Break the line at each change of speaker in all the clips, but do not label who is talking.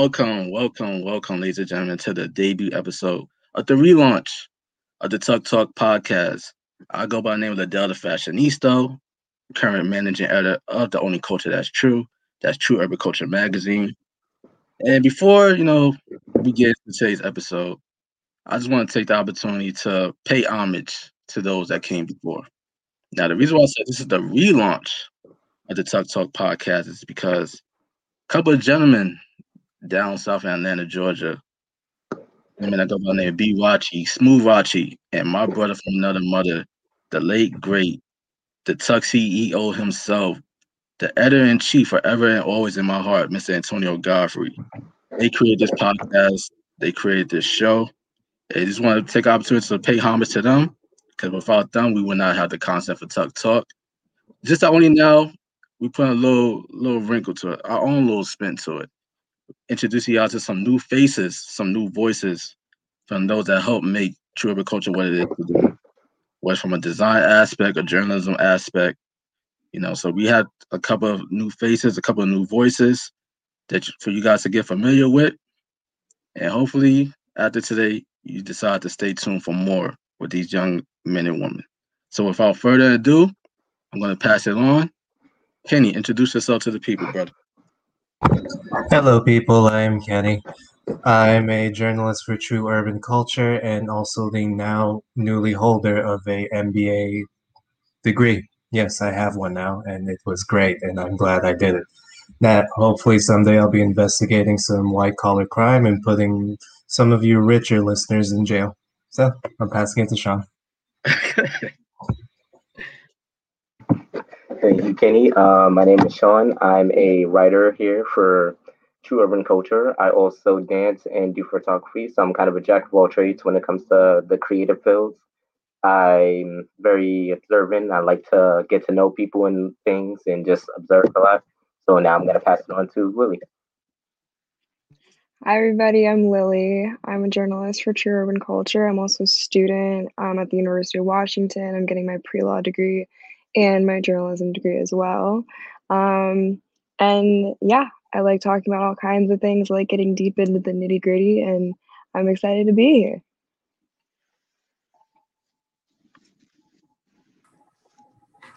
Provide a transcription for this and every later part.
Welcome, welcome, welcome, ladies and gentlemen, to the debut episode of the relaunch of the TUC Talk podcast. I go by the name of the Delta Fashionista, current managing editor of the only culture that's true. That's True Urban Culture Magazine. And before you know we get into today's episode, I just want to take the opportunity to pay homage to those that came before. Now, the reason why I said this is the relaunch of the TUC Talk podcast is because a couple of gentlemen down south in Atlanta, Georgia, I mean, I go by name B. Wachi, Smooth Wachi, and my brother from another mother, the late great, the TUC CEO himself, the editor in chief forever and always in my heart, Mr. Antonio Godfrey. They created this podcast, they created this show. I just want to take opportunity to pay homage to them because without them, we would not have the concept for TUC Talk. Just only now we put a little little wrinkle to it, our own little spin to it. Introducing y'all to some new faces, some new voices from those that help make True Urban Culture what it is today. Whether from a design aspect, a journalism aspect, you know. So we had a couple of new faces, a couple of new voices that for you guys to get familiar with, and hopefully after today, you decide to stay tuned for more with these young men and women. So without further ado, I'm going to pass it on. Kenny, introduce yourself to the people, brother.
Hello, people. I'm Kenny. I'm a journalist for True Urban Culture and also the now newly holder of a MBA degree. Yes, I have one now, and it was great, and I'm glad I did it. That hopefully someday I'll be investigating some white collar crime and putting some of you richer listeners in jail. So I'm passing it to Sean.
Thank you, Kenny. Uh, my name is Sean. I'm a writer here for True Urban Culture. I also dance and do photography, so I'm kind of a jack of all trades when it comes to the creative fields. I'm very observant. I like to get to know people and things and just observe a lot. So now I'm going to pass it on to Lily.
Hi, everybody. I'm Lily. I'm a journalist for True Urban Culture. I'm also a student um, at the University of Washington. I'm getting my pre law degree and my journalism degree as well. Um, and yeah, I like talking about all kinds of things, I like getting deep into the nitty gritty, and I'm excited to be here.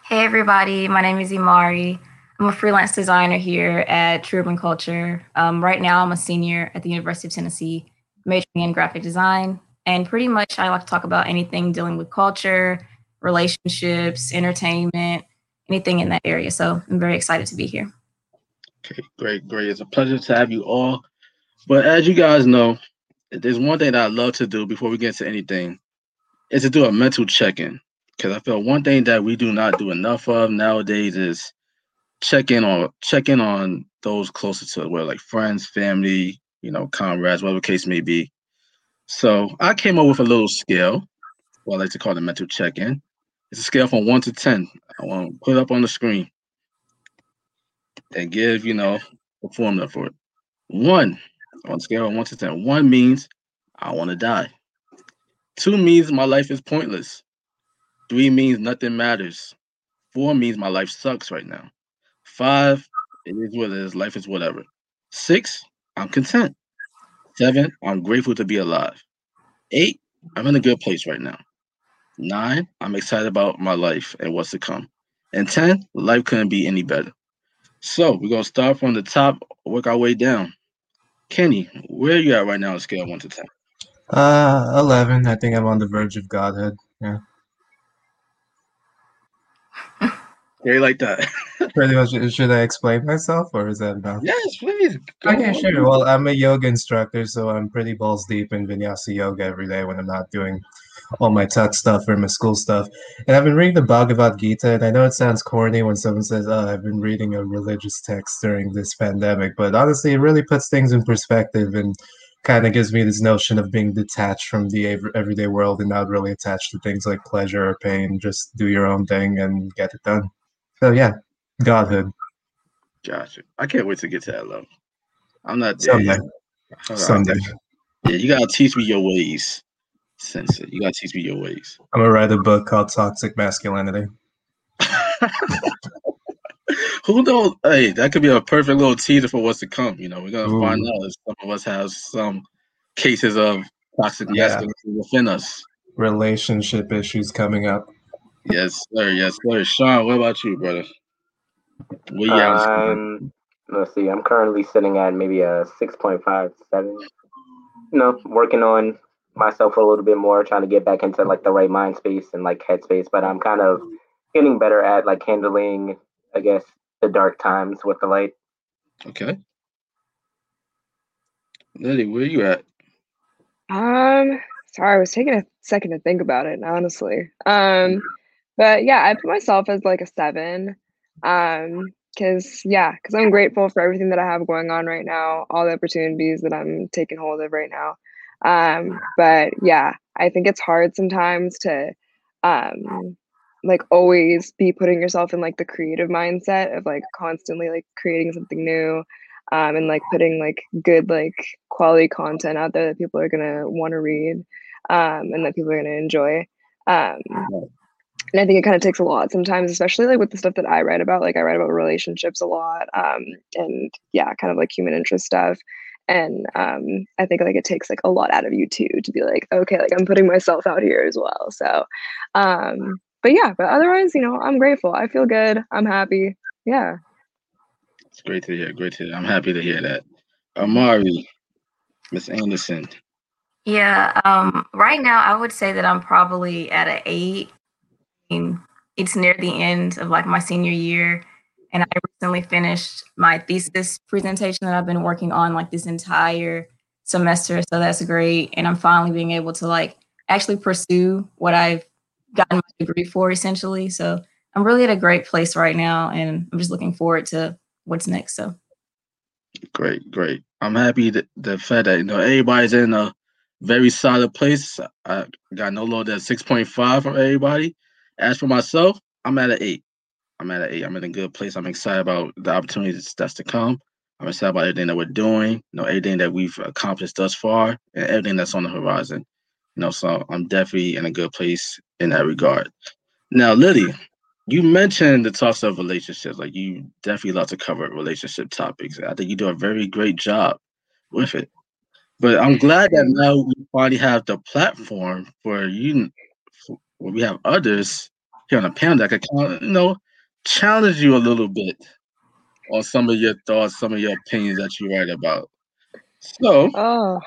Hey, everybody. My name is Imari. I'm a freelance designer here at True Urban Culture. Um, right now, I'm a senior at the University of Tennessee, majoring in graphic design. And pretty much, I like to talk about anything dealing with culture, relationships, entertainment, anything in that area. So I'm very excited to be here.
Okay, great, great. It's a pleasure to have you all. But as you guys know, there's one thing that I love to do before we get to anything is to do a mental check-in. Because I feel one thing that we do not do enough of nowadays is check in on check in on those closer to where like friends, family, you know, comrades, whatever case may be. So I came up with a little scale, what I like to call the mental check-in. It's a scale from one to ten. I want to put it up on the screen and give you know a formula for it. One on scale of one to ten. One means I want to die. Two means my life is pointless. Three means nothing matters. Four means my life sucks right now. Five, it is what it is. Life is whatever. Six, I'm content. Seven, I'm grateful to be alive. Eight, I'm in a good place right now. Nine, I'm excited about my life and what's to come. And 10, life couldn't be any better. So we're gonna start from the top, work our way down. Kenny, where are you at right now on scale of one to ten?
Uh, 11. I think I'm on the verge of godhood. Yeah.
Very like that.
Pretty much. Should I explain myself or is that enough?
yes, please.
Okay,
on.
sure. Well, I'm a yoga instructor, so I'm pretty balls deep in vinyasa yoga every day when I'm not doing all my tech stuff or my school stuff. And I've been reading the Bhagavad Gita, and I know it sounds corny when someone says, "Oh, I've been reading a religious text during this pandemic," but honestly, it really puts things in perspective and kind of gives me this notion of being detached from the ev- everyday world and not really attached to things like pleasure or pain. Just do your own thing and get it done. So yeah, godhood
Gotcha. I can't wait to get to that level. I'm not there
someday. Someday.
Yeah, you gotta teach me your ways, Sensei. You gotta teach me your ways.
I'm gonna write a book called Toxic Masculinity.
Who knows? Hey, that could be a perfect little teaser for what's to come. You know, we're gonna
Ooh.
find out if some of us have some cases of toxic
Yeah.
masculinity within us.
Relationship issues coming up.
Yes, sir. Yes, sir. Sean, what about you, brother? Where you?
Um, let's see. I'm currently sitting at maybe a 6.5, 7. You know, working on myself a little bit more, trying to get back into like the right mind space and like headspace. But I'm kind of getting better at like handling, I guess, the dark times with the light.
Okay. Lily, where are you at?
Um, sorry, I was taking a second to think about it, honestly. Um, but yeah, I put myself as like a seven. Um, because yeah, because I'm grateful for everything that I have going on right now, all the opportunities that I'm taking hold of right now. Um, but yeah, I think it's hard sometimes to um like always be putting yourself in like the creative mindset of like constantly like creating something new um, and like putting like good like quality content out there that people are gonna want to read um, and that people are gonna enjoy. Um, and I think it kind of takes a lot sometimes, especially like with the stuff that I write about. Like I write about relationships a lot, um, and yeah, kind of like human interest stuff. And um, I think like it takes like a lot out of you too to be like, okay, like I'm putting myself out here as well. So, um, but yeah, but otherwise, you know, I'm grateful. I feel good. I'm happy. Yeah.
It's great to hear. Great to hear. I'm happy to hear that. Amari, Miss Anderson.
Yeah, um, right now I would say that I'm probably at an eight. I mean, it's near the end of like my senior year, and I recently finished my thesis presentation that I've been working on like this entire semester. So that's great, and I'm finally being able to like actually pursue what I've gotten my degree for, essentially. So I'm really at a great place right now, and I'm just looking forward to what's next. So
Great, great. I'm happy that the fact that you know everybody's in a very solid place. I got no lower than six point five from everybody. As for myself, I'm at an eight. I'm at eight. I'm in a good place. I'm excited about the opportunities that's to come. I'm excited about everything that we're doing, you know, everything that we've accomplished thus far, and everything that's on the horizon. You know, so I'm definitely in a good place in that regard. Now, Liddy, you mentioned the talks of relationships. Like you definitely love to cover relationship topics. I think you do a very great job with it. But I'm glad that now we finally have the platform for you, where we have others here on the panel that can, you know, challenge you a little bit on some of your thoughts, some of your opinions that you write about. So,
Oh.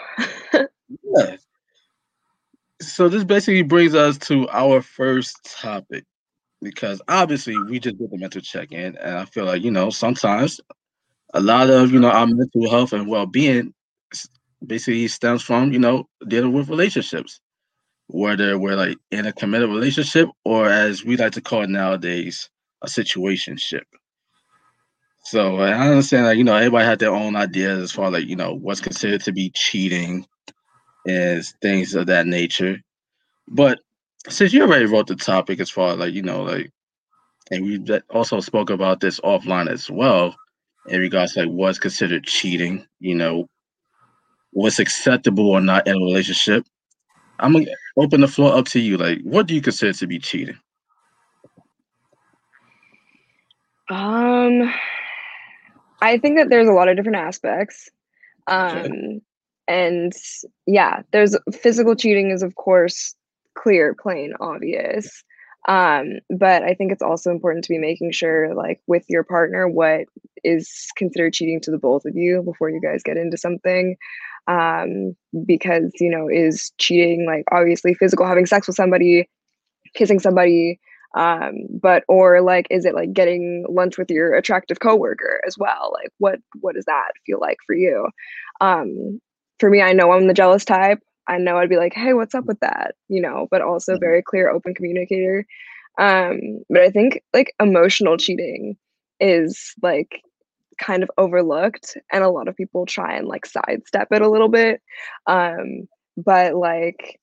yeah. So this basically brings us to our first topic because obviously we just did the mental check-in and I feel like, you know, sometimes a lot of, you know, our mental health and well-being basically stems from, you know, dealing with relationships. Whether we're like in a committed relationship or as we like to call it nowadays, a situationship. So uh, I understand that, you know, everybody had their own ideas as far like, you know, what's considered to be cheating and things of that nature. But since you already wrote the topic as far as like, you know, like, and we also spoke about this offline as well in regards to like what's considered cheating, you know, what's acceptable or not in a relationship. I'm gonna open the floor up to you. Like, what do you consider to be cheating?
Um, I think that there's a lot of different aspects.
Okay.
Um, and yeah, there's physical cheating is of course clear, plain, obvious. Um, but I think it's also important to be making sure, like with your partner, what is considered cheating to the both of you before you guys get into something. Um, because you know, is cheating like obviously physical, having sex with somebody, kissing somebody, um but or like is it like getting lunch with your attractive coworker as well? Like what what does that feel like for you? Um for me i know i'm the jealous type. I know i'd be like hey what's up with that? You know but also
Mhm.
very clear open communicator. Um but i think like emotional cheating is like kind of overlooked and a lot of people try and like sidestep it a little bit. Um but like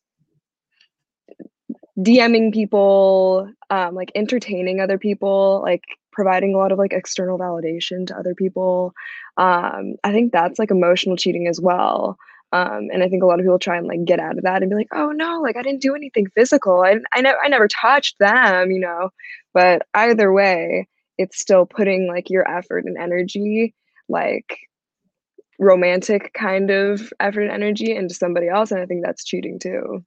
DMing people, um, like entertaining other people, like providing a lot of like external validation to other people. Um, I think that's like emotional cheating as well. Um, and I think a lot of people try and like get out of that and be like, oh no, like I didn't do anything physical. I I never I never touched them, you know. But either way, it's still putting like your effort and energy like romantic kind of effort and energy into somebody else and i think that's cheating too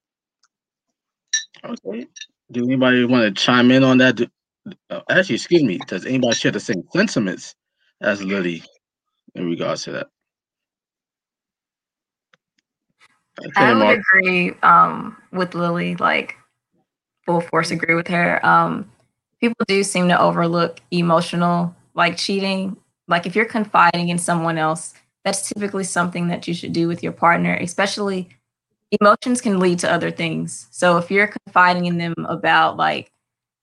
okay. Do anybody want to chime in on that? Do, uh, actually excuse me does anybody share the same sentiments as lily in regards to that?
Okay, i would Mark. agree um, with lily like full force agree with her. Um, people do seem to overlook emotional like cheating. Like if you're confiding in someone else that's typically something that you should do with your partner especially emotions can lead to other things. So if you're confiding in them about like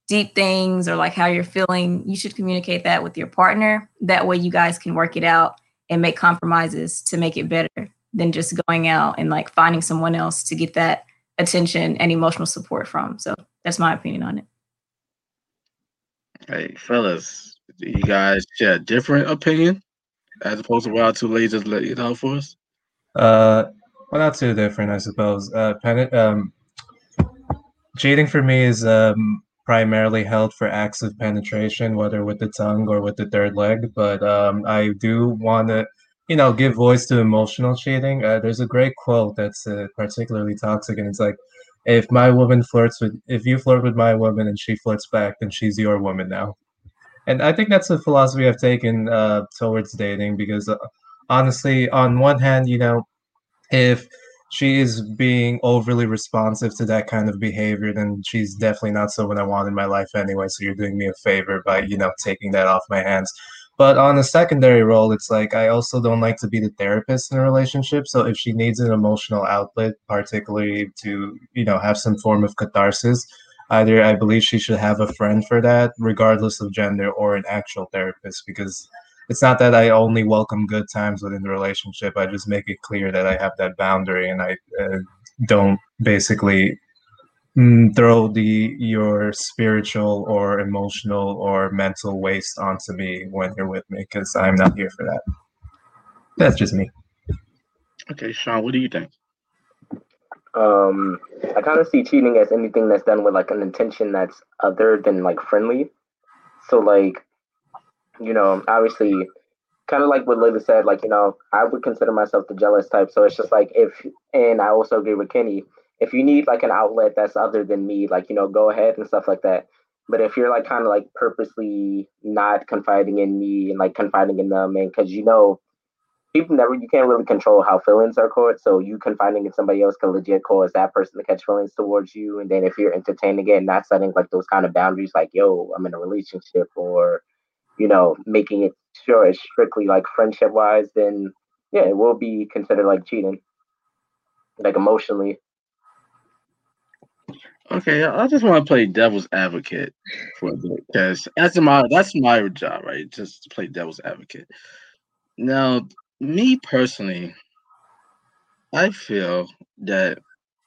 deep things or like how you're feeling you should communicate that with your partner. That way you guys can work it out and make compromises to make it better than just going out and like finding someone else to get that attention and emotional support from. So that's my opinion on it.
Hey, fellas, do you guys share a different opinion as opposed to what our two ladies just let you know for us?
Uh, well, not too different, I suppose. Uh, pen- um, cheating for me is um, primarily held for acts of penetration, whether with the tongue or with the third leg. But um, I do want to, you know, give voice to emotional cheating. Uh, there's a great quote that's uh, particularly toxic, and it's like, if my woman flirts with if you flirt with my woman and she flirts back then she's your woman now and i think that's a philosophy i've taken uh, towards dating because uh, honestly on one hand you know if she is being overly responsive to that kind of behavior then she's definitely not someone i want in my life anyway so you're doing me a favor by you know taking that off my hands but on a secondary role, it's like I also don't like to be the therapist in a relationship. So if she needs an emotional outlet, particularly to, you know, have some form of catharsis, either I believe she should have a friend for that, regardless of gender, or an actual therapist, because it's not that I only welcome good times within the relationship. I just make it clear that I have that boundary and I uh, don't basically Mm, throw the your spiritual or emotional or mental waste onto me when you're with me because I'm not here for that. That's just me.
Okay, Sean, what do you think?
Um, I kind of see cheating as anything that's done with like an intention that's other than like friendly. So like, you know, obviously, kind of like what Lily said, like you know, I would consider myself the jealous type. So it's just like if, and I also agree with Kenny if you need like an outlet that's other than me, like, you know, go ahead and stuff like that. But if you're like kind of like purposely not confiding in me and like confiding in them, and because you know, people never, you can't really control how feelings are caught. So you confiding in somebody else can legit cause that person to catch feelings towards you. And then if you're entertaining it, and not setting like those kind of boundaries, like, yo, I'm in a relationship or, you know, making it sure it's strictly like friendship wise, then yeah, it will be considered like cheating, like emotionally.
Okay, I just want to play devil's advocate for a bit because that's my that's my job, right? Just to play devil's advocate. Now, me personally, I feel that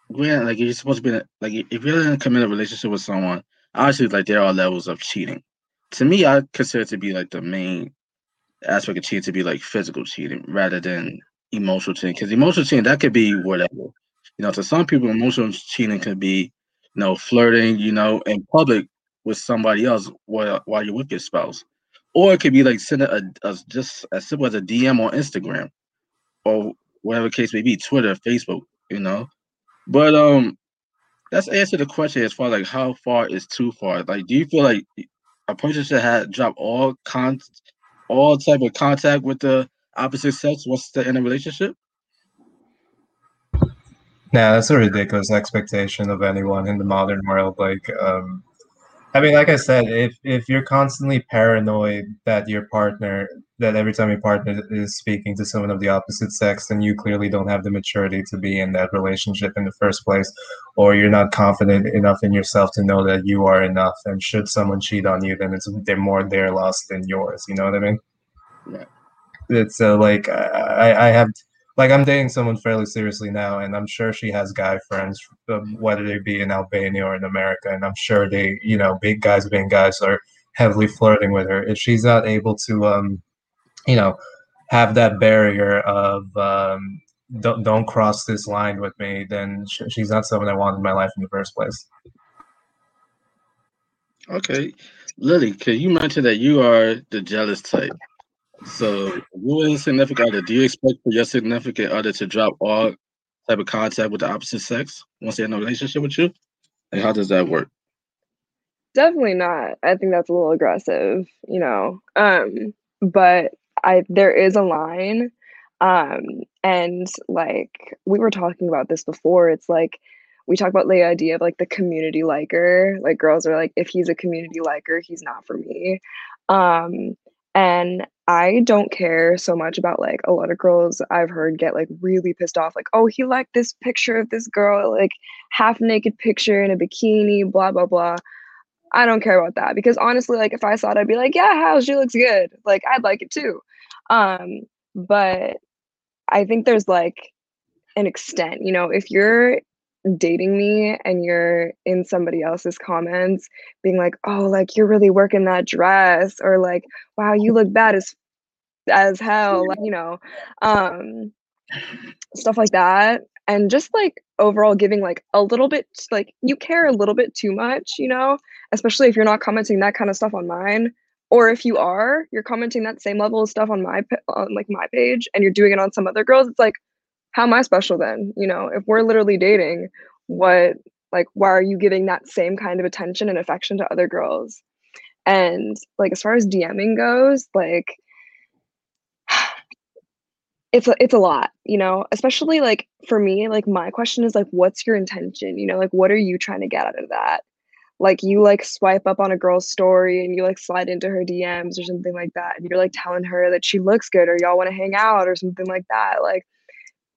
when like you're supposed to be like if you're in a committed relationship with someone, obviously like there are levels of cheating. To me, I consider to be like the main aspect of cheating to be like physical cheating rather than emotional cheating. Because emotional cheating that could be whatever. You know, to some people, emotional cheating could be you know, flirting, you know, in public with somebody else while, while you're with your spouse. Or it could be like sending a, a just as simple as a DM on Instagram or whatever case may be, Twitter, Facebook, you know. But um let's answer the question as far like how far is too far. Like do you feel like a person should have drop all con all type of contact with the opposite sex once they're in a relationship?
Nah, that's a ridiculous expectation of anyone in the modern world. Like, um, I mean, like I said, if if you're constantly paranoid that your partner, that every time your partner is speaking to someone of the opposite sex, then you clearly don't have the maturity to be in that relationship in the first place, or you're not confident enough in yourself to know that you are enough. And should someone cheat on you, then it's they're more their loss than yours. You know what I mean? Yeah. It's uh, like I, I have like I'm dating someone fairly seriously now, and I'm sure she has guy friends, um, whether they be in Albania or in America, and I'm sure they, you know, big guys being guys are heavily flirting with her. If she's not able to, um, you know, have that barrier of um, don't don't cross this line with me, then sh- she's not someone I want in my life in the first place.
Okay, Lily, can you mention that you are the jealous type? So, you and significant other, do you expect for your significant other to drop all type of contact with the opposite sex once they're in a relationship with you? How does that work?
Definitely not. I think that's a little aggressive, you know. Um, but I there is a line. Um, and like we were talking about this before, it's like we talk about the idea of like the community liker. Like girls are like, if he's a community liker, he's not for me. Um, and I don't care so much about like a lot of girls I've heard get like really pissed off, like, oh, he liked this picture of this girl, like half naked picture in a bikini, blah, blah, blah. I don't care about that because honestly, like if I saw it, I'd be like, yeah, how she looks good. Like I'd like it too. Um, but I think there's like an extent, you know, if you're dating me and you're in somebody else's comments being like, oh, like you're really working that dress, or like, wow, you look bad as as hell, like, you know, um, stuff like that. And just like overall giving like a little bit like you care a little bit too much, you know, especially if you're not commenting that kind of stuff on mine. Or if you are, you're commenting that same level of stuff on my on like my page and you're doing it on some other girls, it's like, how am I special then? You know, if we're literally dating, what like why are you giving that same kind of attention and affection to other girls? And like as far as DMing goes, like it's a, it's a lot, you know, especially like for me, like my question is like what's your intention? You know, like what are you trying to get out of that? Like you like swipe up on a girl's story and you like slide into her DMs or something like that and you're like telling her that she looks good or y'all want to hang out or something like that. Like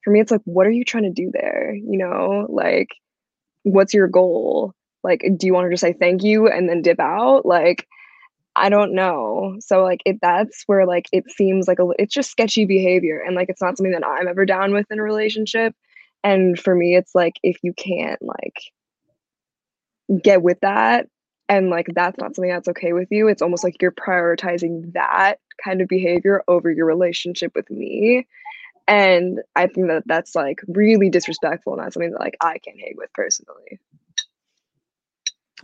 for me it's like what are you trying to do there? You know, like what's your goal? Like do you want to just say thank you and then dip out? Like I don't know. So like it that's where like it seems like a it's just sketchy behavior and like it's not something that I'm ever down with in a relationship. And for me it's like if you can't like get with that and like that's not something that's okay with you, it's almost like you're prioritizing that kind of behavior over your relationship with me. And I think that that's like really disrespectful and that's something that like I can't hang with personally.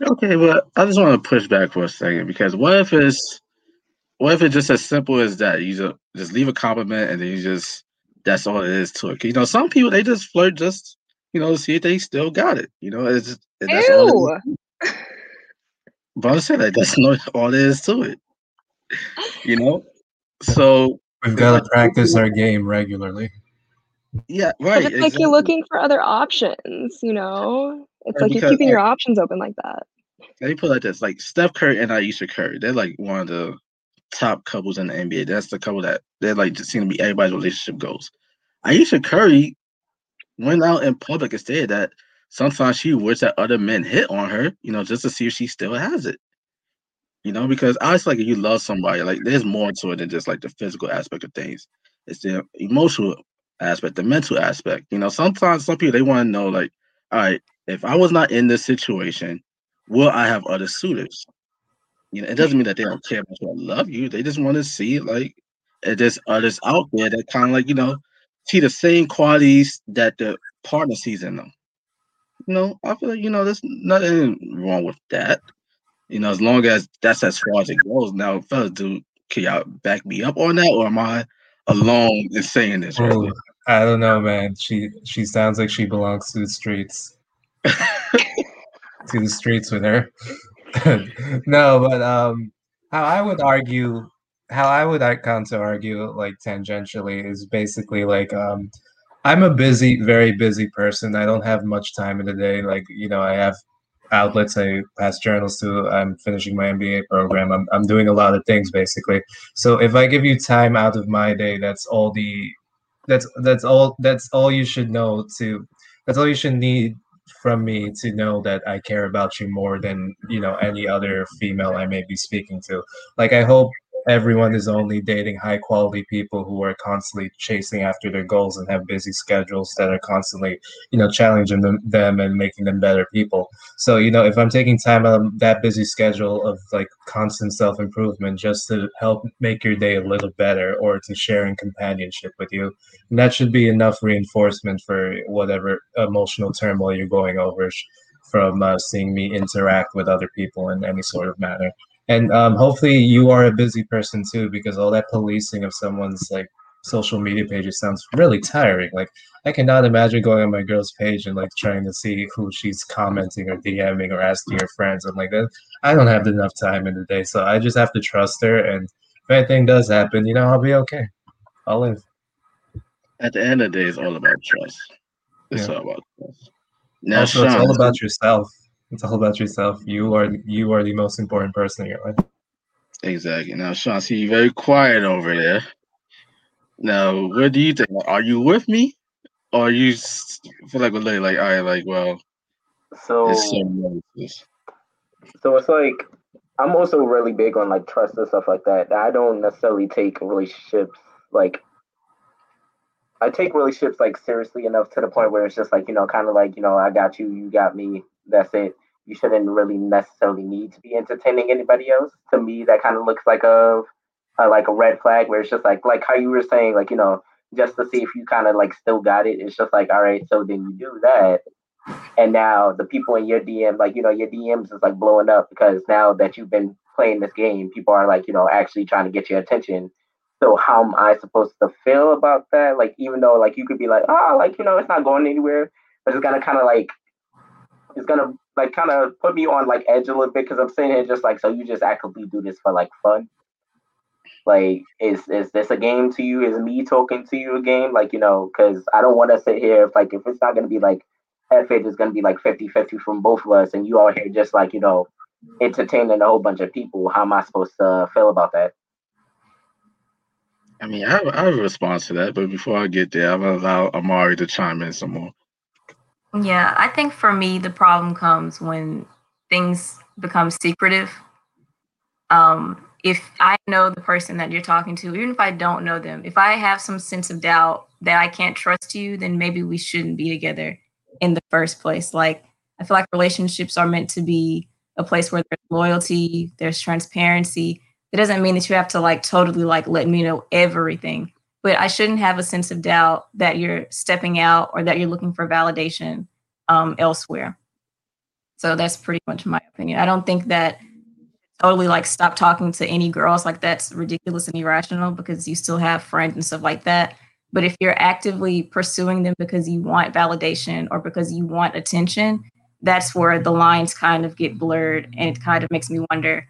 Okay, well, I just want to push back for a second because what if it's what if it's just as simple as that? You just just leave a compliment and then you just that's all it is to it. You know, some people they just flirt just you know to see if they still got it. You know, it's that's
Ew.
all. It is. But I said that that's not all there is to it. You know, so
We've got to practice our game regularly.
yeah,
But
right.
it's like you're looking for other options, you know? It's
Right,
like you're keeping
like-
your options open like that.
Let me put it like this: like Steph Curry and Ayesha Curry, they're like one of the top couples in the NBA. That's the couple that they're like just seem to be everybody's relationship goals. Ayesha Curry went out in public and said that sometimes she wishes that other men hit on her, you know, just to see if she still has it. You know, because I was like, if you love somebody, like there's more to it than just like the physical aspect of things. It's the emotional aspect, the mental aspect. You know, sometimes some people they want to know, like, all right, if I was not in this situation, will I have other suitors? You know, it doesn't mean that they don't care about you love you. They just want to see like if there's others out there that kind of like, you know, see the same qualities that the partner sees in them. You know, I feel like, you know, there's nothing wrong with that. You know, as long as that's as far as it goes. Now, fellas, do can y'all back me up on that, or am I alone in saying this? Right
I don't know, man. She she sounds like she belongs to the streets. to the streets with her. no, but um, how I would argue, how I would counter argue like tangentially is basically like um, I'm a busy, very busy person. I don't have much time in the day. Like you know, I have outlets I pass journals to. I'm finishing my MBA program. I'm I'm doing a lot of things basically. So if I give you time out of my day, that's all the that's that's all that's all you should know to that's all you should need from me to know that I care about you more than you know any other female I may be speaking to. Like I hope everyone is only dating high quality people who are constantly chasing after their goals and have busy schedules that are constantly you know challenging them, them and making them better people. So you know if i'm taking time out of that busy schedule of like constant self-improvement just to help make your day a little better or to sharing companionship with you and that should be enough reinforcement for whatever emotional turmoil you're going over from uh, seeing me interact with other people in any sort of manner And um, hopefully you are a busy person too, because all that policing of someone's like social media pages sounds really tiring. Like I cannot imagine going on my girl's page and like trying to see who she's commenting or DMing or asking her friends. I'm like. I don't have enough time in the day, so I just have to trust her. And if anything does happen, you know, I'll be okay. I'll live.
At the end of the day, it's all about trust. It's yeah. all about trust.
Now, also, Sean, it's all about yourself. It's all about yourself. You are you are the most important person in your life.
Exactly. Now, Sean, see you very quiet over there. Now, what do you think? Are you with me, or you feel like like, like all right, like well,
so it's so, so it's like I'm also really big on like trust and stuff like that. I don't necessarily take relationships like I take relationships like seriously enough to the point where it's just like you know, kind of like you know, I got you, you got me. That's it. You shouldn't really necessarily need to be entertaining anybody else. To me, that kind of looks like a uh, like a red flag where it's just like like how you were saying like you know just to see if you kind of like still got it it's just like all right so then you do that and now the people in your dm like you know your dms is like blowing up because now that you've been playing this game people are like you know actually trying to get your attention so how am i supposed to feel about that like even though like you could be like oh like you know it's not going anywhere but it's gonna kind of like it's gonna like kind of put me on like edge a little bit because i'm sitting here just like so you just actively do this for like fun like, is is this a game to you? Is me talking to you a game? Like, you know, because I don't want to sit here if like if it's not gonna be like F it is gonna be like 50-50 from both of us, and you all here just like you know entertaining a whole bunch of people. How am I supposed to feel about that?
I mean, I have, I have a response to that, but before I get there, I'm gonna allow Amari to chime in some more.
Yeah, I think for me, the problem comes when things become secretive. Um, if I know the person that you're talking to, even if I don't know them, if I have some sense of doubt that I can't trust you, then maybe we shouldn't be together in the first place. Like, I feel like relationships are meant to be a place where there's loyalty, there's transparency. It doesn't mean that you have to like totally like let me know everything, but I shouldn't have a sense of doubt that you're stepping out or that you're looking for validation um, elsewhere. So that's pretty much my opinion. I don't think that totally like stop talking to any girls like that's ridiculous and irrational because you still have friends and stuff like that but if you're actively pursuing them because you want validation or because you want attention that's where the lines kind of get blurred and it kind of makes me wonder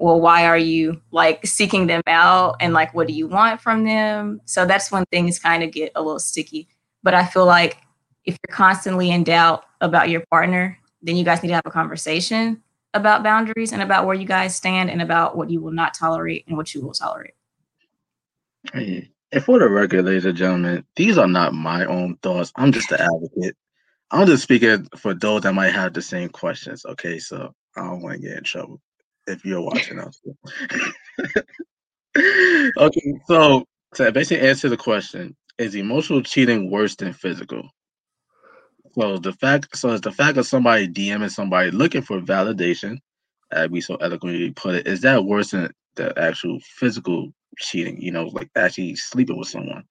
well why are you like seeking them out and like what do you want from them so that's when things kind of get a little sticky but i feel like if you're constantly in doubt about your partner then you guys need to have a conversation about boundaries and about where you guys stand and about what you will not tolerate and what you will tolerate.
Hey, and for the record, ladies and gentlemen, these are not my own thoughts. I'm just an advocate. I'm just speaking for those that might have the same questions. Okay, so I don't want to get in trouble if you're watching us. okay, so to basically answer the question, is emotional cheating worse than physical? So the fact, so it's the fact of somebody DMing somebody looking for validation, as we so eloquently put it, is that worse than the actual physical cheating? You know, like actually sleeping with someone.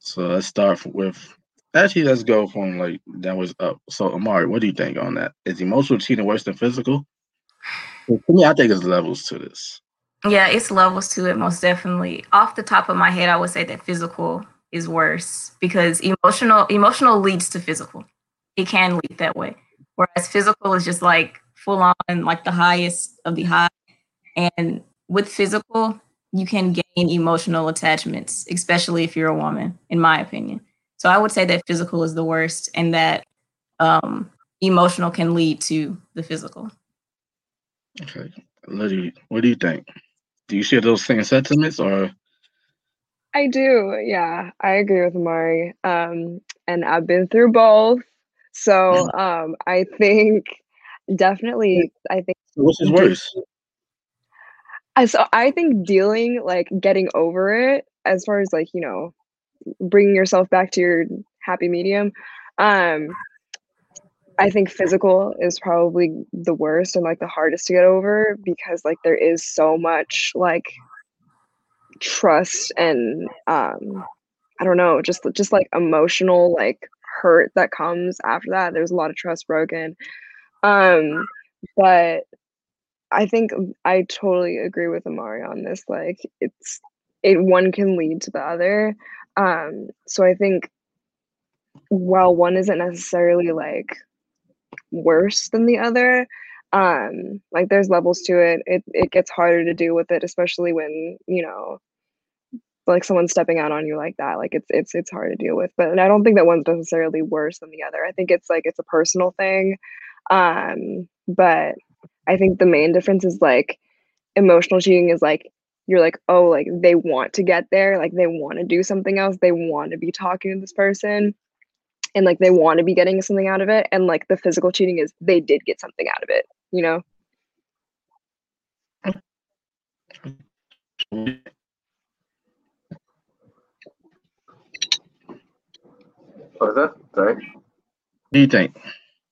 So let's start with actually let's go from like that was up. So Amari, what do you think on that? Is emotional cheating worse than physical? For me, I think there's levels to this.
Yeah, it's levels to it, most definitely. Off the top of my head, I would say that physical is worse because emotional emotional leads to physical. It can lead that way. Whereas physical is just like full on like the highest of the high. And with physical, you can gain emotional attachments, especially if you're a woman, in my opinion. So I would say that physical is the worst and that um, emotional can lead to the physical.
Okay. Liddy, what do you think? Do you share those same sentiments or
I do. Yeah, I agree with Mari. Um, and I've been through both. So um, I think definitely, I think.
Which is worse?
I, so I think dealing, like getting over it, as far as like, you know, bringing yourself back to your happy medium. Um, I think physical is probably the worst and like the hardest to get over because like there is so much like trust and um i don't know just just like emotional like hurt that comes after that there's a lot of trust broken um but I think I totally agree with Amari on this. Like it's it one can lead to the other. Um, so I think while one isn't necessarily like worse than the other, um, like there's levels to it. It it gets harder to deal with it, especially when, you know, like someone stepping out on you like that. Like it's it's it's hard to deal with. But I don't think that one's necessarily worse than the other. I think it's like it's a personal thing. Um, but I think the main difference is like emotional cheating is like you're like, oh, like they want to get there, like they want to do something else, they want to be talking to this person, and like they want to be getting something out of it. And like the physical cheating is they did get something out of it, you know?
What is that? Sorry.
What do you think?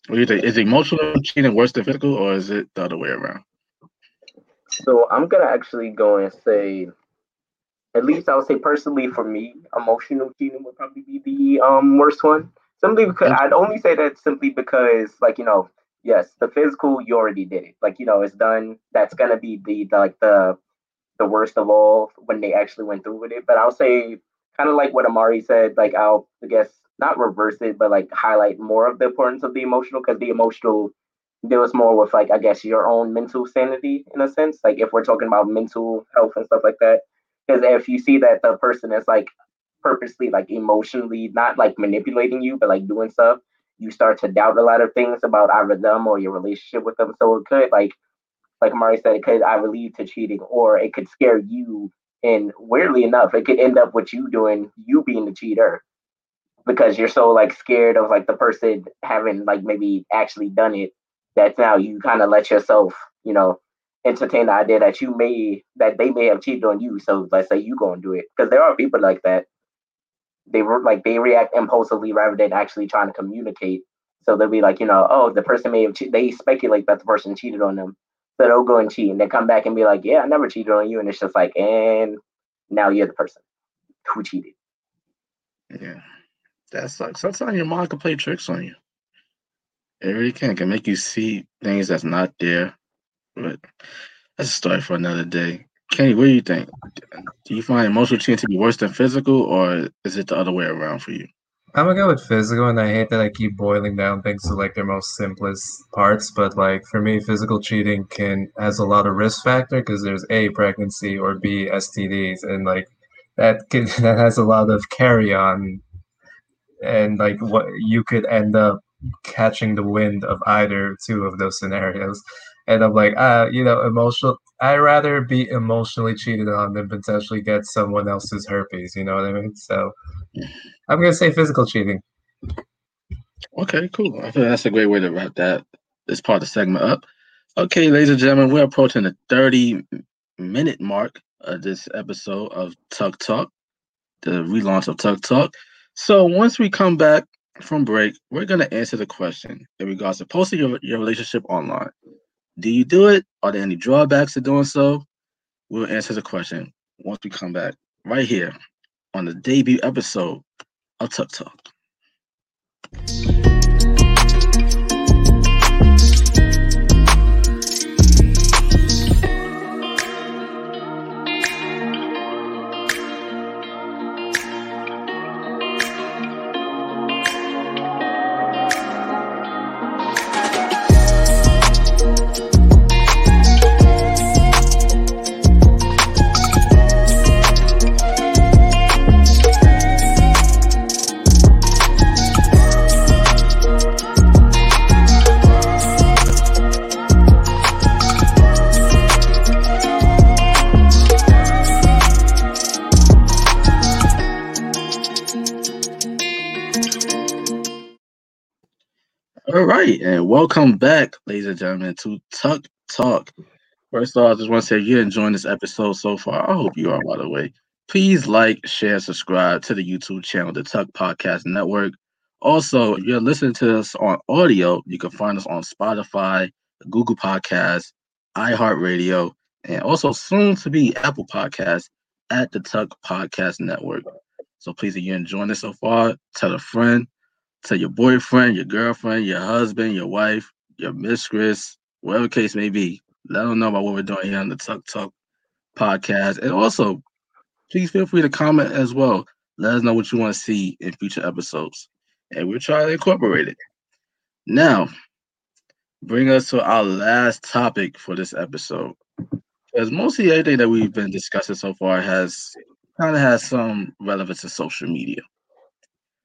What do you think? Is emotional cheating worse than physical, or is it the other way around?
So I'm gonna actually go and say, at least I would say personally for me, emotional cheating would probably be the um worst one. Simply because I'd only say that simply because like you know, yes, the physical you already did it. Like you know, it's done. That's gonna be the, the like the the worst of all when they actually went through with it. But I'll say kind of like what Amari said. Like I'll I guess not reverse it, but like highlight more of the importance of the emotional because the emotional deals more with like I guess your own mental sanity in a sense. Like if we're talking about mental health and stuff like that, because if you see that the person is like purposely like emotionally not like manipulating you, but like doing stuff, you start to doubt a lot of things about either them or your relationship with them. So it could like like Mari said, it could either lead to cheating or it could scare you. And weirdly enough, it could end up with you doing you being the cheater because you're so like scared of like the person having like maybe actually done it that now you kind of let yourself, you know, entertain the idea that you may that they may have cheated on you. So let's say you go and do it because there are people like that. They were like they react impulsively rather than actually trying to communicate. So they'll be like, you know, oh, the person may have che- they speculate that the person cheated on them. So they'll go and cheat and they come back and be like, yeah, I never cheated on you, and it's just like, and now you're the person who cheated.
Yeah, that sucks. Sometimes your mind can play tricks on you. It really can. It can make you see things that's not there. But that's a story for another day. Kenny, what do you think? Do you find emotional cheating to be worse than physical, or is it the other way around for you?
I'm gonna go with physical, and I hate that I keep boiling down things to like their most simplest parts. But like for me, physical cheating can has a lot of risk factor because there's a pregnancy or b STDs, and like that can that has a lot of carry on, and like what you could end up catching the wind of either two of those scenarios. And I'm like, uh, you know, emotional. I'd rather be emotionally cheated on than potentially get someone else's herpes. You know what I mean? So I'm gonna say physical cheating.
Okay, cool. I think that's a great way to wrap that this part of the segment up. Okay, ladies and gentlemen, we're approaching the 30 minute mark of this episode of TUC Talk, the relaunch of TUC Talk. So once we come back from break, we're gonna answer the question in regards to posting your, your relationship online. Do you do it? Are there any drawbacks to doing so? We'll answer the question once we come back right here on the debut episode of TUC Talk. Right, and welcome back, ladies and gentlemen, to TUC Talk. First of all, I just want to say you're enjoying this episode so far, I hope you are, by the way. Please like, share, subscribe to the YouTube channel, the TUC Podcast Network. Also, if you're listening to us on audio, you can find us on Spotify, Google Podcasts, iHeartRadio, and also soon to be Apple Podcasts at the TUC Podcast Network. So please, if you're enjoying this so far, tell a friend, tell your boyfriend, your girlfriend, your husband, your wife, your mistress, whatever case may be. Let them know about what we're doing here on the TUC Talk podcast. And also, please feel free to comment as well. Let us know what you want to see in future episodes. And we'll try to incorporate it. Now, bring us to our last topic for this episode. Because mostly everything that we've been discussing so far has kind of has some relevance to social media.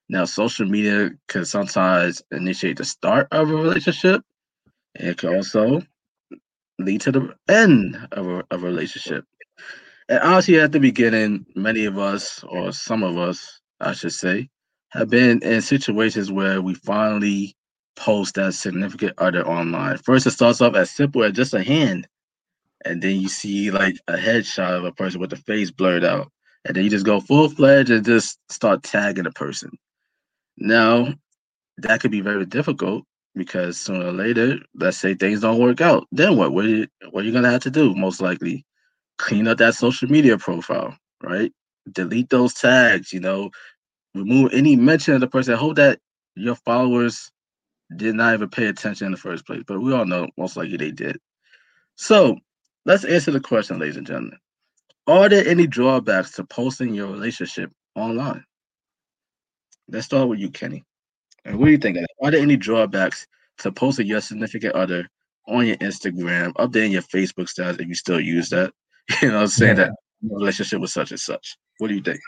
Now, social media can sometimes initiate the start of a relationship. And it can also lead to the end of a, of a relationship. And honestly, at the beginning, many of us, or some of us, I should say, have been in situations where we finally post that significant other online. First, it starts off as simple as just a hand, and then you see like a headshot of a person with the face blurred out, and then you just go full fledged and just start tagging a person. Now, that could be very difficult because sooner or later, let's say things don't work out, then what? What are you, what are you gonna have to do? Most likely, clean up that social media profile, right? Delete those tags, you know, remove any mention of the person. I hope that your followers did not even pay attention in the first place, but we all know most likely they did. So let's answer the question, ladies and gentlemen. Are there any drawbacks to posting your relationship online? Let's start with you, Kenny. And what do you think? Are there any drawbacks to posting your significant other on your Instagram, updating your Facebook status if you still use that? You know, saying yeah. that relationship with such and such. What do you think?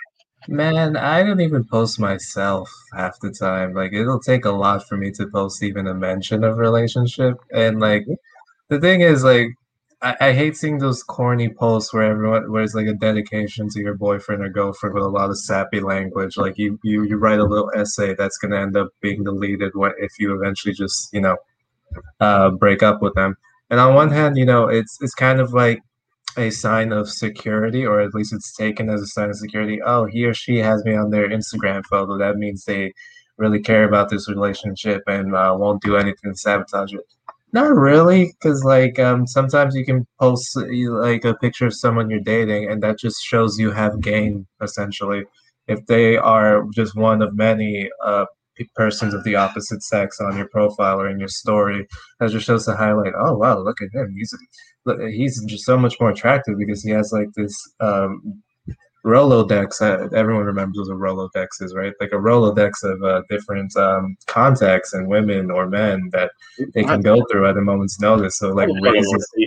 Man, I don't even post myself half the time. Like it'll take a lot for me to post even a mention of relationship. And like the thing is like I, I hate seeing those corny posts where everyone where it's like a dedication to your boyfriend or girlfriend with a lot of sappy language. Like you you, you write a little essay that's gonna end up being deleted when if you eventually just, you know, uh, break up with them. And on one hand, you know, it's it's kind of like a sign of security, or at least it's taken as a sign of security. Oh, he or she has me on their Instagram photo. That means they really care about this relationship and uh, won't do anything to sabotage it. Not really, because like um, sometimes you can post like a picture of someone you're dating, and that just shows you have game essentially. If they are just one of many uh, persons of the opposite sex on your profile or in your story, that just shows to highlight. Oh wow, look at him. He's he's just so much more attractive because he has like this um, Rolodex. Uh, everyone remembers what a Rolodex is, right? Like a Rolodex of uh, different um, contacts and women or men that they can go through at a moment's notice. So like raises,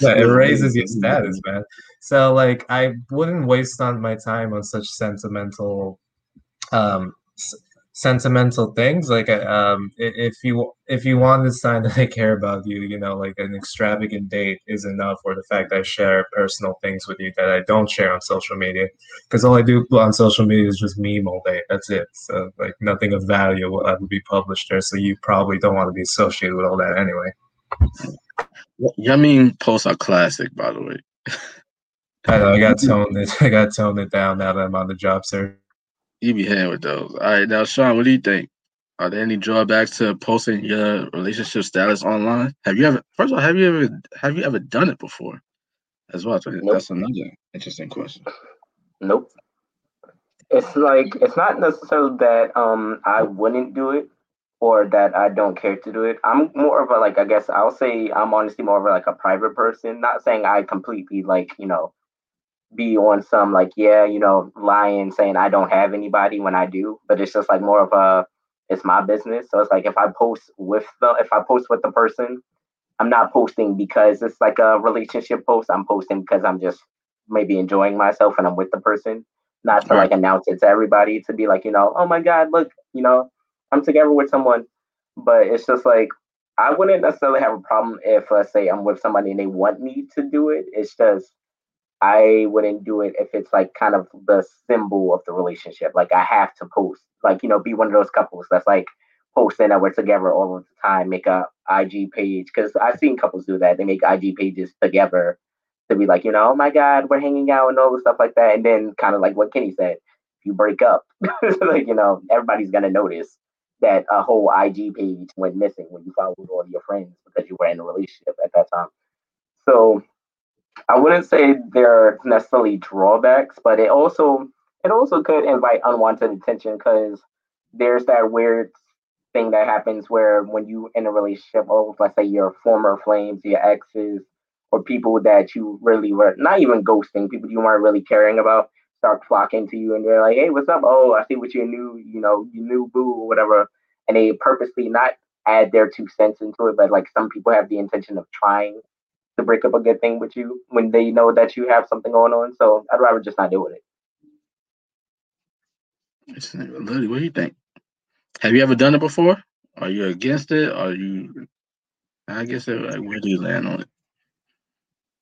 yeah, it raises your status, man. So like I wouldn't waste on my time on such sentimental um, sentimental things like uh, um if you if you want to sign that i care about you you know like an extravagant date is enough or the fact that i share personal things with you that i don't share on social media because all i do on social media is just meme all day that's it. So like nothing of value will ever be published there so you probably don't want to be associated with all that anyway.
Yeah i mean posts are classic by the way?
I know i got toned it i got toned it down now that i'm on the job search
you be hitting with those. All right, now Sean, what do you think? Are there any drawbacks to posting your relationship status online? Have you ever? First of all, have you ever have you ever done it before? As well, nope. that's another interesting question.
Nope. It's like it's not necessarily that um I wouldn't do it or that I don't care to do it. I'm more of a like I guess I'll say I'm honestly more of a, like a private person. Not saying I completely like you know be on some like yeah you know lying saying i don't have anybody when i do but it's just like more of a it's my business. So it's like if i post with the if i post with the person i'm not posting because it's like a relationship post. I'm posting because i'm just maybe enjoying myself and i'm with the person. Not to like announce it to everybody to be like you know oh my god look you know i'm together with someone. But it's just like i wouldn't necessarily have a problem if let's say i'm with somebody and they want me to do it. It's just I wouldn't do it if it's like kind of the symbol of the relationship. Like I have to post, like you know, be one of those couples that's like posting that we're together all of the time, make a IG page. Because I've seen couples do that. They make IG pages together to be like, you know, oh my God, we're hanging out and all the stuff like that. And then kind of like what Kenny said, if you break up, like you know, everybody's gonna notice that a whole IG page went missing when you followed all your friends because you were in a relationship at that time. So I wouldn't say there are necessarily drawbacks, but it also it also could invite unwanted attention because there's that weird thing that happens where when you in a relationship, oh, let's say your former flames, your exes, or people that you really were not even ghosting, people you weren't really caring about start flocking to you and they're like, Hey, what's up? Oh, I see what your new, you know, your new boo or whatever. And they purposely not add their two cents into it, but like some people have the intention of trying to break up a good thing with you when they know that you have something going on. So I'd rather just not deal with it.
Lily, what do you think? Have you ever done it before? Are you against it? Are you? I guess it, like, where do you land on it?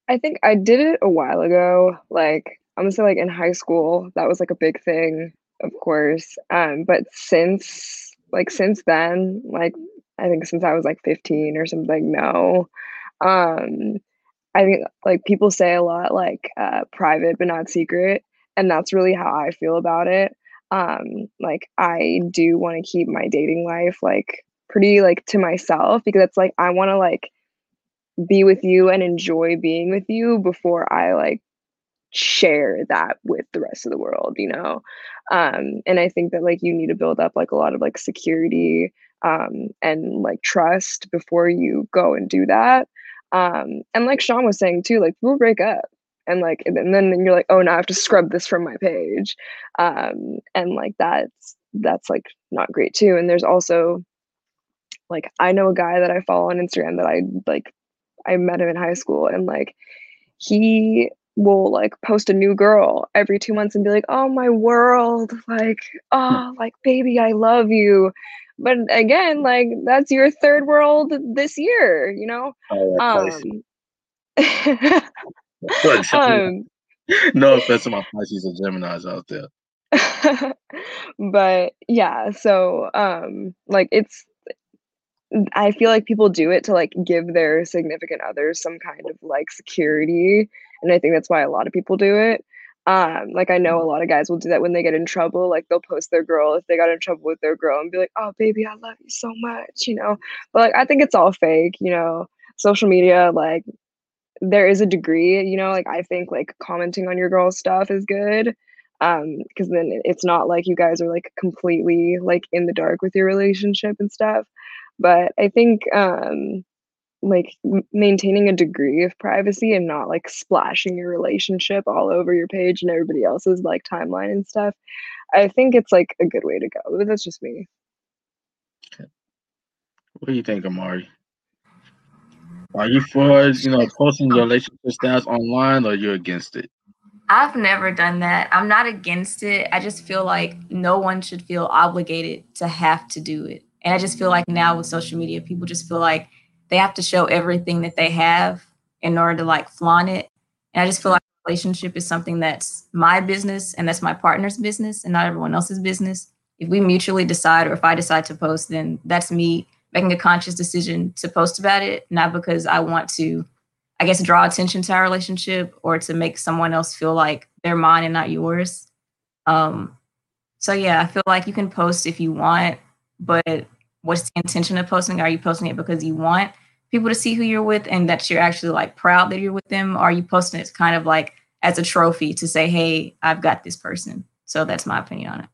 I think I did it a while ago. Like I'm gonna say, like in high school, that was like a big thing, of course. Um, but since like since then, like I think since I was like 15 or something, no. Um, I think like people say a lot like uh, private but not secret, and that's really how I feel about it. Um, like I do want to keep my dating life like pretty like to myself because it's like I want to like be with you and enjoy being with you before I like share that with the rest of the world, you know. Um, and I think that like you need to build up like a lot of like security um, and like trust before you go and do that. Um, and like Sean was saying too, like people break up. And like and then you're like, oh, now I have to scrub this from my page, um, and like that's that's like not great too. And there's also like I know a guy that I follow on Instagram that I like I met him in high school. And like he will like post a new girl every two months and be like, oh my world, like, oh like baby, I love you. But again, like that's your third world this year, you know?
Oh,
Um um
no offense to my Pisces and Gemini's out there.
but yeah, so um like it's I feel like people do it to like give their significant others some kind of like security. And I think that's why a lot of people do it. Um, like I know a lot of guys will do that when they get in trouble. Like they'll post their girl if they got in trouble with their girl and be like, "Oh, baby, I love you so much," you know. But like I think it's all fake, you know. Social media, like there is a degree, you know. Like I think like commenting on your girl's stuff is good, um, because then it's not like you guys are like completely like in the dark with your relationship and stuff. But I think um like m- maintaining a degree of privacy and not like splashing your relationship all over your page and everybody else's like timeline and stuff. I think it's like a good way to go. But that's just me.
What do you think, Amari? Are you for you know posting your relationship stats online, or you're against it?
I've never done that. I'm not against it. I just feel like no one should feel obligated to have to do it. And I just feel like now with social media, people just feel like they have to show everything that they have in order to like flaunt it. And I just feel like relationship is something that's my business and that's my partner's business and not everyone else's business. If we mutually decide or if I decide to post, then that's me making a conscious decision to post about it, not because I want to, I guess, draw attention to our relationship or to make someone else feel like they're mine and not yours. Um, so yeah, I feel like you can post if you want, but what's the intention of posting? Are you posting it because you want people to see who you're with and that you're actually like proud that you're with them? Or are you posting it kind of like as a trophy to say, hey, I've got this person? So that's my opinion on it.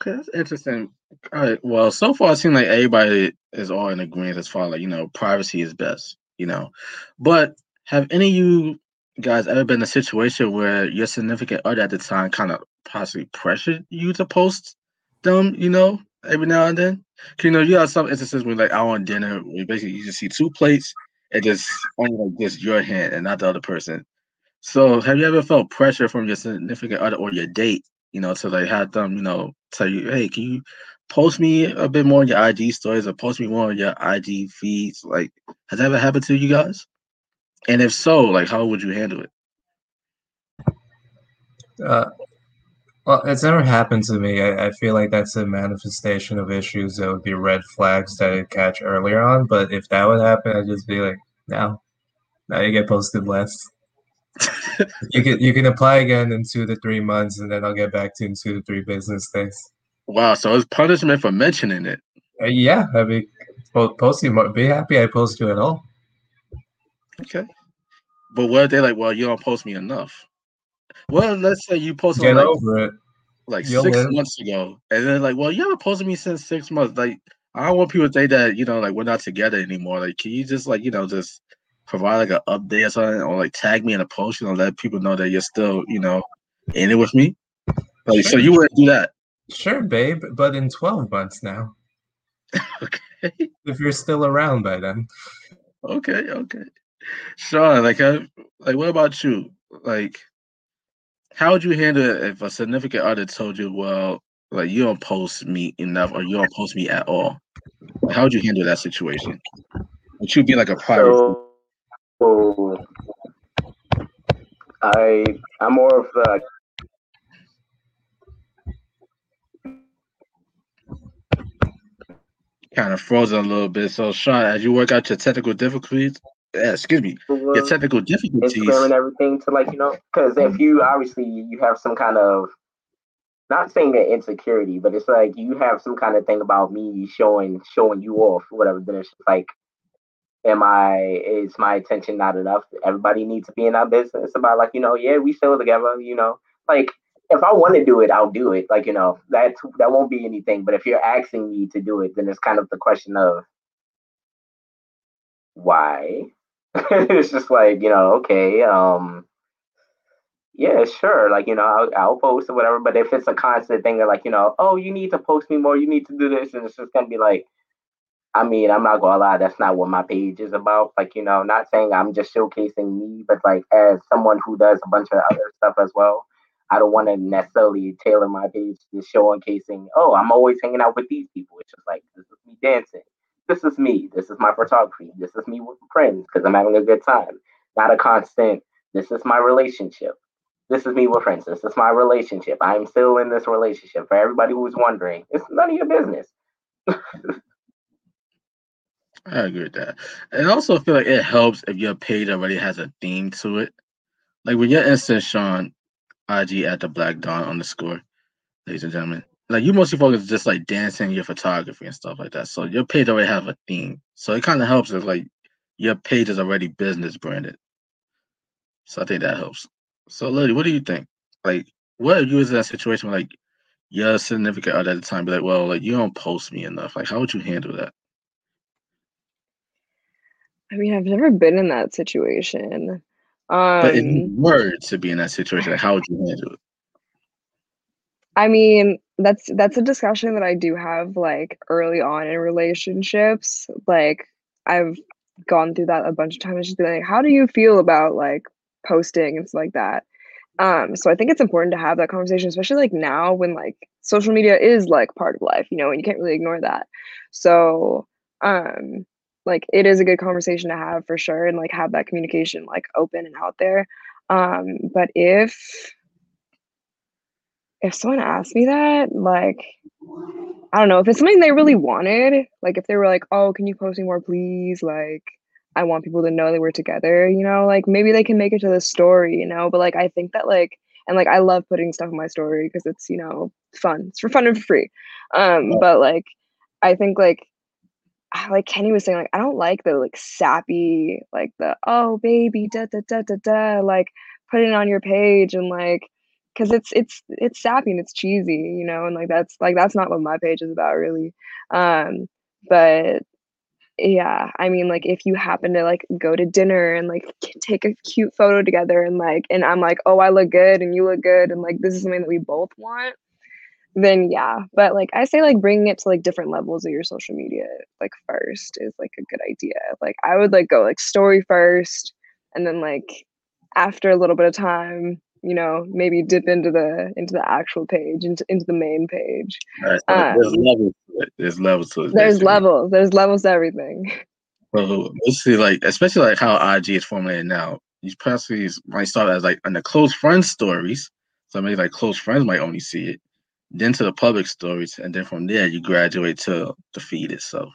Okay, that's interesting. All right. Well, so far it seems like everybody is all in agreement as far like you know privacy is best. You know, but have any of you guys ever been in a situation where your significant other at the time kind of possibly pressured you to post them? You know, every now and then. You know, you have some instances where like out on dinner, where basically you just see two plates and just only like just your hand and not the other person. So have you ever felt pressure from your significant other or your date, you know, to like have them, you know, tell you, hey, can you post me a bit more on your IG stories or post me more on your IG feeds? Like, has that ever happened to you guys? And if so, like how would you handle it?
Uh, well, it's never happened to me. I, I feel like that's a manifestation of issues that would be red flags that I'd catch earlier on. But if that would happen, I'd just be like, no, now you get posted less. you can you can apply again in two to three months, and then I'll get back to you in two to three business days.
Wow, so it's punishment for mentioning it.
Uh, yeah, I mean, po- post you. Be happy I post you at all.
Okay. But what if they like, well, you don't post me enough? Well, let's say you posted
Get
like,
over it.
like
You'll
six
live.
months ago, and then like, well, you haven't posted me since six months. Like, I don't want people to think that you know, like we're not together anymore. Like, can you just like, you know, just provide like an update or something, or like tag me in a post, you know, let people know that you're still, you know, in it with me? Like, sure. so you wouldn't do that?
Sure, babe, but in 12 months now.
okay.
If you're still around by then.
Okay, okay. Sean, like, I, like, what about you? Like, how would you handle it if a significant other told you, "Well, like you don't post me enough, or you don't post me at all"? How would you handle that situation? Would you be like a private?
So, so I I'm more of a
kind of frozen a little bit. So, Sean, as you work out your technical difficulties, yeah, excuse me, your technical difficulties,
Instagram and everything to like you know, because if you obviously you have some kind of not saying that insecurity, but it's like you have some kind of thing about me showing showing you off, whatever. Then it's like, am I is my attention not enough? Everybody needs to be in our business about like you know, yeah, we still together, you know, like if I want to do it, I'll do it. Like you know, that that won't be anything. But if you're asking me to do it, then it's kind of the question of why. it's just like you know, okay, um, yeah, sure, like you know, I'll, I'll post or whatever. But if it's a constant thing, of like you know, oh, you need to post me more, you need to do this, and it's just gonna be like, I mean, I'm not gonna lie, that's not what my page is about. Like you know, not saying I'm just showcasing me, but like as someone who does a bunch of other stuff as well. I don't want to necessarily tailor my page to showcasing, oh, I'm always hanging out with these people. It's just like, this is me dancing. This is me. This is my photography. This is me with friends because I'm having a good time. Not a constant, this is my relationship. This is me with friends. This is my relationship. I'm still in this relationship. For everybody who's wondering, it's none of your business.
I agree with that. And also feel like it helps if your page already has a theme to it. Like with your instance, Sean, IG at the Black Dawn underscore, ladies and gentlemen. Like you mostly focus just like dancing, your photography and stuff like that. So your page already have a theme. So it kind of helps if like your page is already business branded. So I think that helps. So Lily, what do you think? Like what if you was in that situation where like your significant other at the time be like, well, like you don't post me enough. Like how would you handle that?
I mean, I've never been in that situation. Um,
but you um to be in that situation, like, how would you handle it?
I mean, that's that's a discussion that I do have like early on in relationships. Like I've gone through that a bunch of times. Just be like, how do you feel about like posting and stuff like that? Um, so I think it's important to have that conversation, especially like now when like social media is like part of life, you know, and you can't really ignore that. So um like it is a good conversation to have for sure and like have that communication like open and out there um but if if someone asked me that like i don't know if it's something they really wanted like if they were like oh can you post me more please? Like i want people to know that we're together you know like maybe they can make it to the story you know but like i think that like and like i love putting stuff in my story because it's you know fun. It's for fun and for free. Um but like i think like like Kenny was saying, like I don't like the like sappy, like the oh baby da da da da da, like putting it on your page and like because it's it's it's sappy and it's cheesy, you know, and like that's like that's not what my page is about really. Um, but yeah, I mean, like if you happen to like go to dinner and like take a cute photo together and like and I'm like, oh, I look good and you look good and like this is something that we both want then yeah but like i say like bringing it to like different levels of your social media like first is like a good idea like i would like go like story first and then like after a little bit of time you know maybe dip into the into the actual page into, into the main page.
Right, so um, there's levels to it. There's levels to it.
there's basically. levels there's levels to everything.
So let's like especially like how ig is formulated now these possibly might start as like on the close friends stories. So maybe like close friends might only see it. Then to the public stories, and then from there you graduate to the feed itself.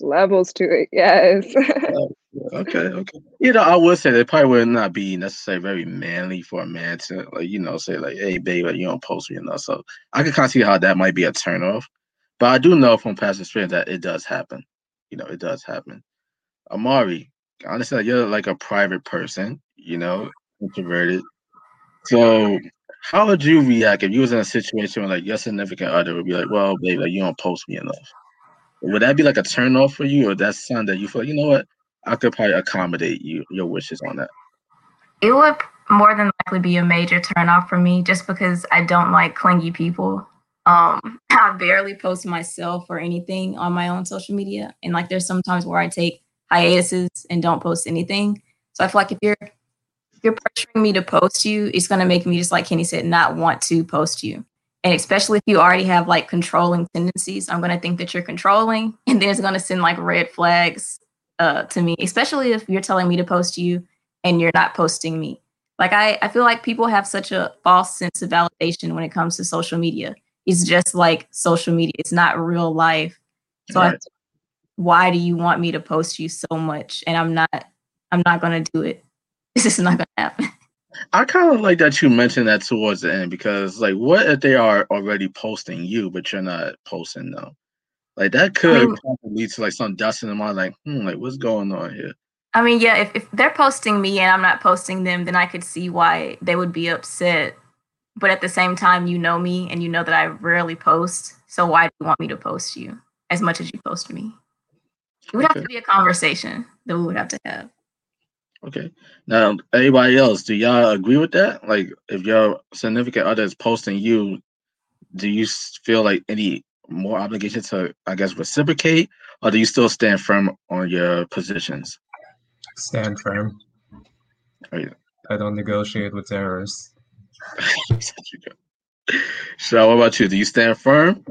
Levels to it, yes.
okay, okay. You know, I would say that probably would not be necessarily very manly for a man to like, you know, say like, "Hey, baby, you don't post me enough." So I can kind of see how that might be a turnoff. But I do know from past experience that it does happen. You know, it does happen. Amari, honestly, you're like a private person. You know, introverted. So how would you react if you was in a situation where like your significant other would be like, "Well, baby, like, you don't post me enough"? Would that be like a turn off for you, or that's something that you feel you know what? I could probably accommodate you your wishes on that.
It would more than likely be a major turnoff for me just because I don't like clingy people. Um, I barely post myself or anything on my own social media. And like there's sometimes where I take hiatuses and don't post anything. So I feel like if you're if you're pressuring me to post you, it's gonna make me just like Kenny said, not want to post you. And especially if you already have like controlling tendencies, I'm gonna think that you're controlling, and then it's gonna send like red flags uh, to me, especially if you're telling me to post you and you're not posting me. Like I, I feel like people have such a false sense of validation when it comes to social media. It's just like social media. It's not real life. So right. I, why do you want me to post you so much? And I'm not I'm not gonna do it. This is not gonna happen.
I kind of like that you mentioned that towards the end because, like, what if they are already posting you, but you're not posting them? Like that could I mean, lead to like some dust in the mind, like, hmm, like what's going on here?
I mean, yeah, if, if they're posting me and I'm not posting them, then I could see why they would be upset. But at the same time, you know me and you know that I rarely post. So why do you want me to post you as much as you post me? It would okay. have to be a conversation that we would have to have.
Okay. Now, anybody else, do y'all agree with that? Like, if your significant other is posting you, do you feel like any more obligation to, I guess, reciprocate, or do you still stand firm on your positions?
Stand firm.
Right.
I don't negotiate with terrorists.
so, what about you? Do you stand firm?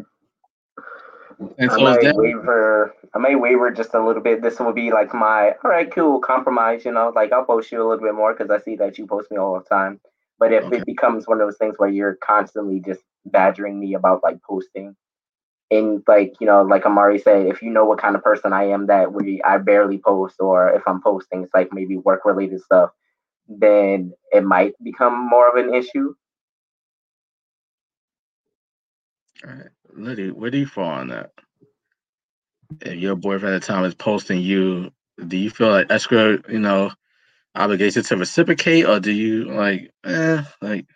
And so I may waver. I may waver just a little bit. This will be like my all right, cool compromise. You know, like I'll post you a little bit more because I see that you post me all the time. But if okay. it becomes one of those things where you're constantly just badgering me about like posting, and like you know like amari said if you know what kind of person i am that we i barely post or if i'm posting it's like maybe work related stuff then it might become more of an issue.
All right Liddy, where do you fall on that? If your boyfriend at the time is posting you do you feel like escrow you know obligation to reciprocate or do you like eh like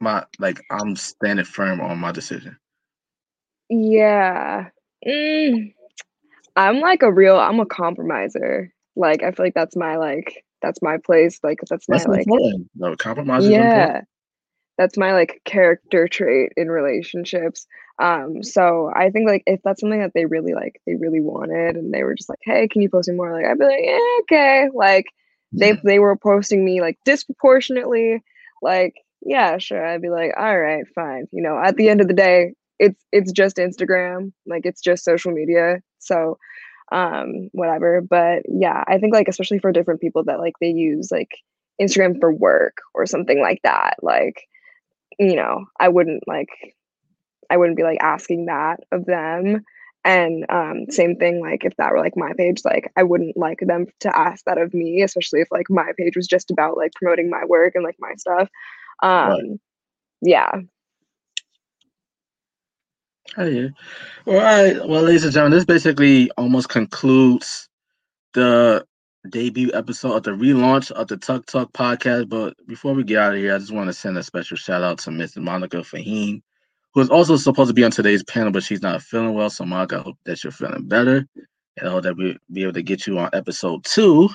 my like i'm standing firm on my decision
yeah. Mm, I'm like a real I'm a compromiser. Like I feel like that's my like that's my place. Like that's my
That's
like
important. No, compromise is
yeah. That's my like character trait in relationships. Um, so I think like if that's something that they really like, they really wanted, and they were just like, "Hey, can you post me more?" Like I'd be like, "Yeah, okay." Like they
Yeah.
they were posting me like disproportionately. Like yeah, sure. I'd be like, "All right, fine." You know, at the end of the day, it's it's just Instagram, like it's just social media. So um whatever. But yeah, I think like especially for different people that like they use like Instagram for work or something like that. Like, you know, I wouldn't like I wouldn't be like asking that of them. And um, same thing, like if that were like my page, like I wouldn't like them to ask that of me, especially if like my page was just about like promoting my work and like my stuff. Um,
Right.
yeah,
Oh yeah. All right. Well, ladies and gentlemen, this basically almost concludes the debut episode of the relaunch of the TUC Talk podcast. But before we get out of here, I just want to send a special shout out to Miss Monica Fahim, who is also supposed to be on today's panel, but she's not feeling well. So, Monica, I hope that you're feeling better. And I hope that we'll be able to get you on episode two.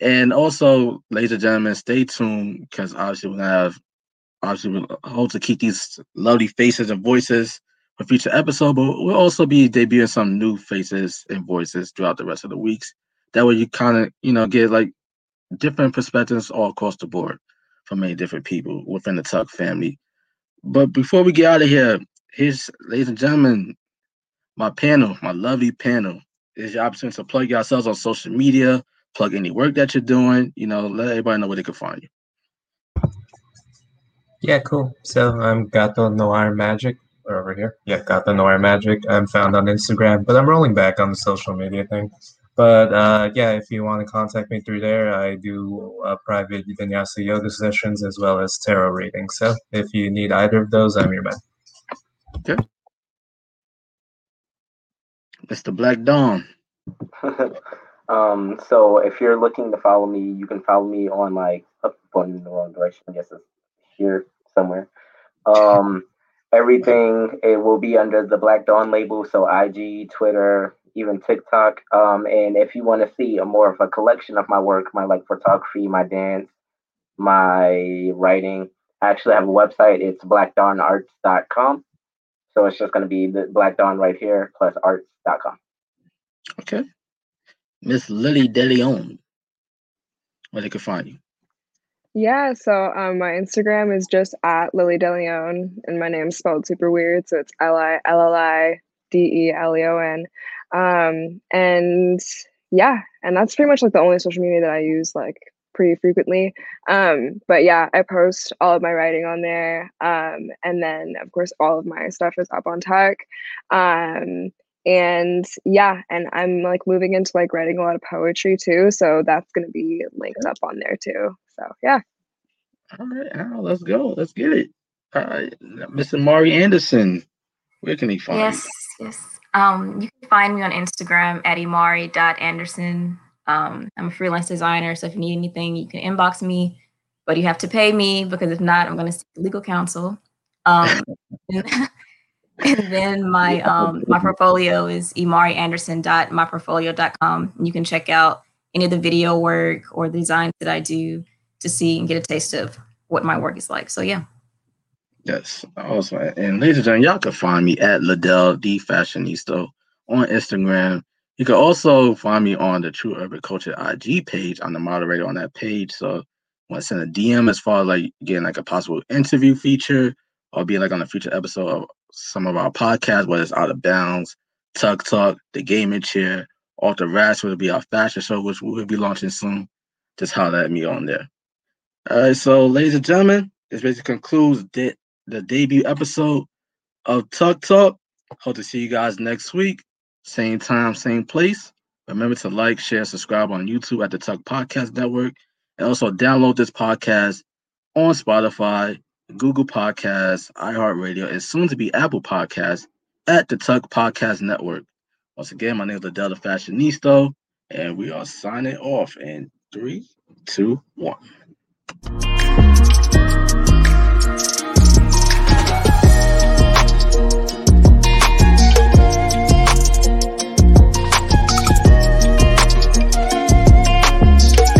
And also, ladies and gentlemen, stay tuned because obviously we're gonna have obviously we hope to keep these lovely faces and voices for future episode, but we'll also be debuting some new faces and voices throughout the rest of the weeks. That way you kind of, you know, get like different perspectives all across the board from many different people within the TUC family. But before we get out of here, here's ladies and gentlemen, my panel, my lovely panel. Is your opportunity to plug yourselves on social media, plug any work that you're doing, you know, let everybody know where they can find you.
Yeah, cool. So I'm Gato Noir Magic over here. Yeah, got the Noir Magic. I'm found on Instagram, but I'm rolling back on the social media thing. But uh, yeah, if you want to contact me through there, I do uh, private vinyasa yoga sessions as well as tarot readings. So if you need either of those, I'm your man.
Okay. Mr. Black Dawn.
um, so if you're looking to follow me, you can follow me on like up going in the wrong direction. I guess it's here somewhere. Um, everything it will be under the Black Dawn label. So IG, Twitter, even TikTok. Um, and if you want to see a more of a collection of my work, my like photography, my dance, my writing, I actually have a website. It's blackdawnarts.com. So it's just going to be the Black Dawn right here plus arts.com.
Okay. Miss Lily DeLeon, where they can find you.
Yeah, so um, my Instagram is just at Lily DeLeon, and my name's spelled super weird, so it's L I L L I D E L E O N. Um, and yeah, and that's pretty much like the only social media that I use like pretty frequently. Um, but yeah, I post all of my writing on there, um, and then of course all of my stuff is up on TUC. Um, and yeah and i'm like moving into like writing a lot of poetry too so that's going to be linked up on there too so yeah.
All right Al, let's go. Let's get it. All right mr mari anderson where can he find
yes you? yes. Um you can find me on instagram at imari.anderson um i'm a freelance designer so if you need anything you can inbox me but you have to pay me because if not i'm going to seek legal counsel. Um and then my um my portfolio is imarianderson.myportfolio.com. You can check out any of the video work or the designs that I do to see and get a taste of what my work is like. So yeah.
Yes, awesome. And ladies and gentlemen, y'all can find me at Ladell the Fashionista on Instagram. You can also find me on the True Urban Culture IG page. I'm the moderator on that page. So want to send a DM as far as like getting like a possible interview feature or being like on a future episode of some of our podcasts, whether it's Out of Bounds, TUC Talk, The Gaming Chair, Alter Rash will be our fashion show, which we'll be launching soon. Just holler at me on there. All right, so ladies and gentlemen, this basically concludes the, the debut episode of TUC Talk. Hope to see you guys next week. Same time, same place. Remember to like, share, subscribe on YouTube at the TUC Podcast Network, and also download this podcast on Spotify, Google Podcasts, iHeartRadio, and soon to be Apple Podcasts at the TUC Podcast Network. Once again, my name is Delta Fashionista, and we are signing off in three, two, one. Thank you.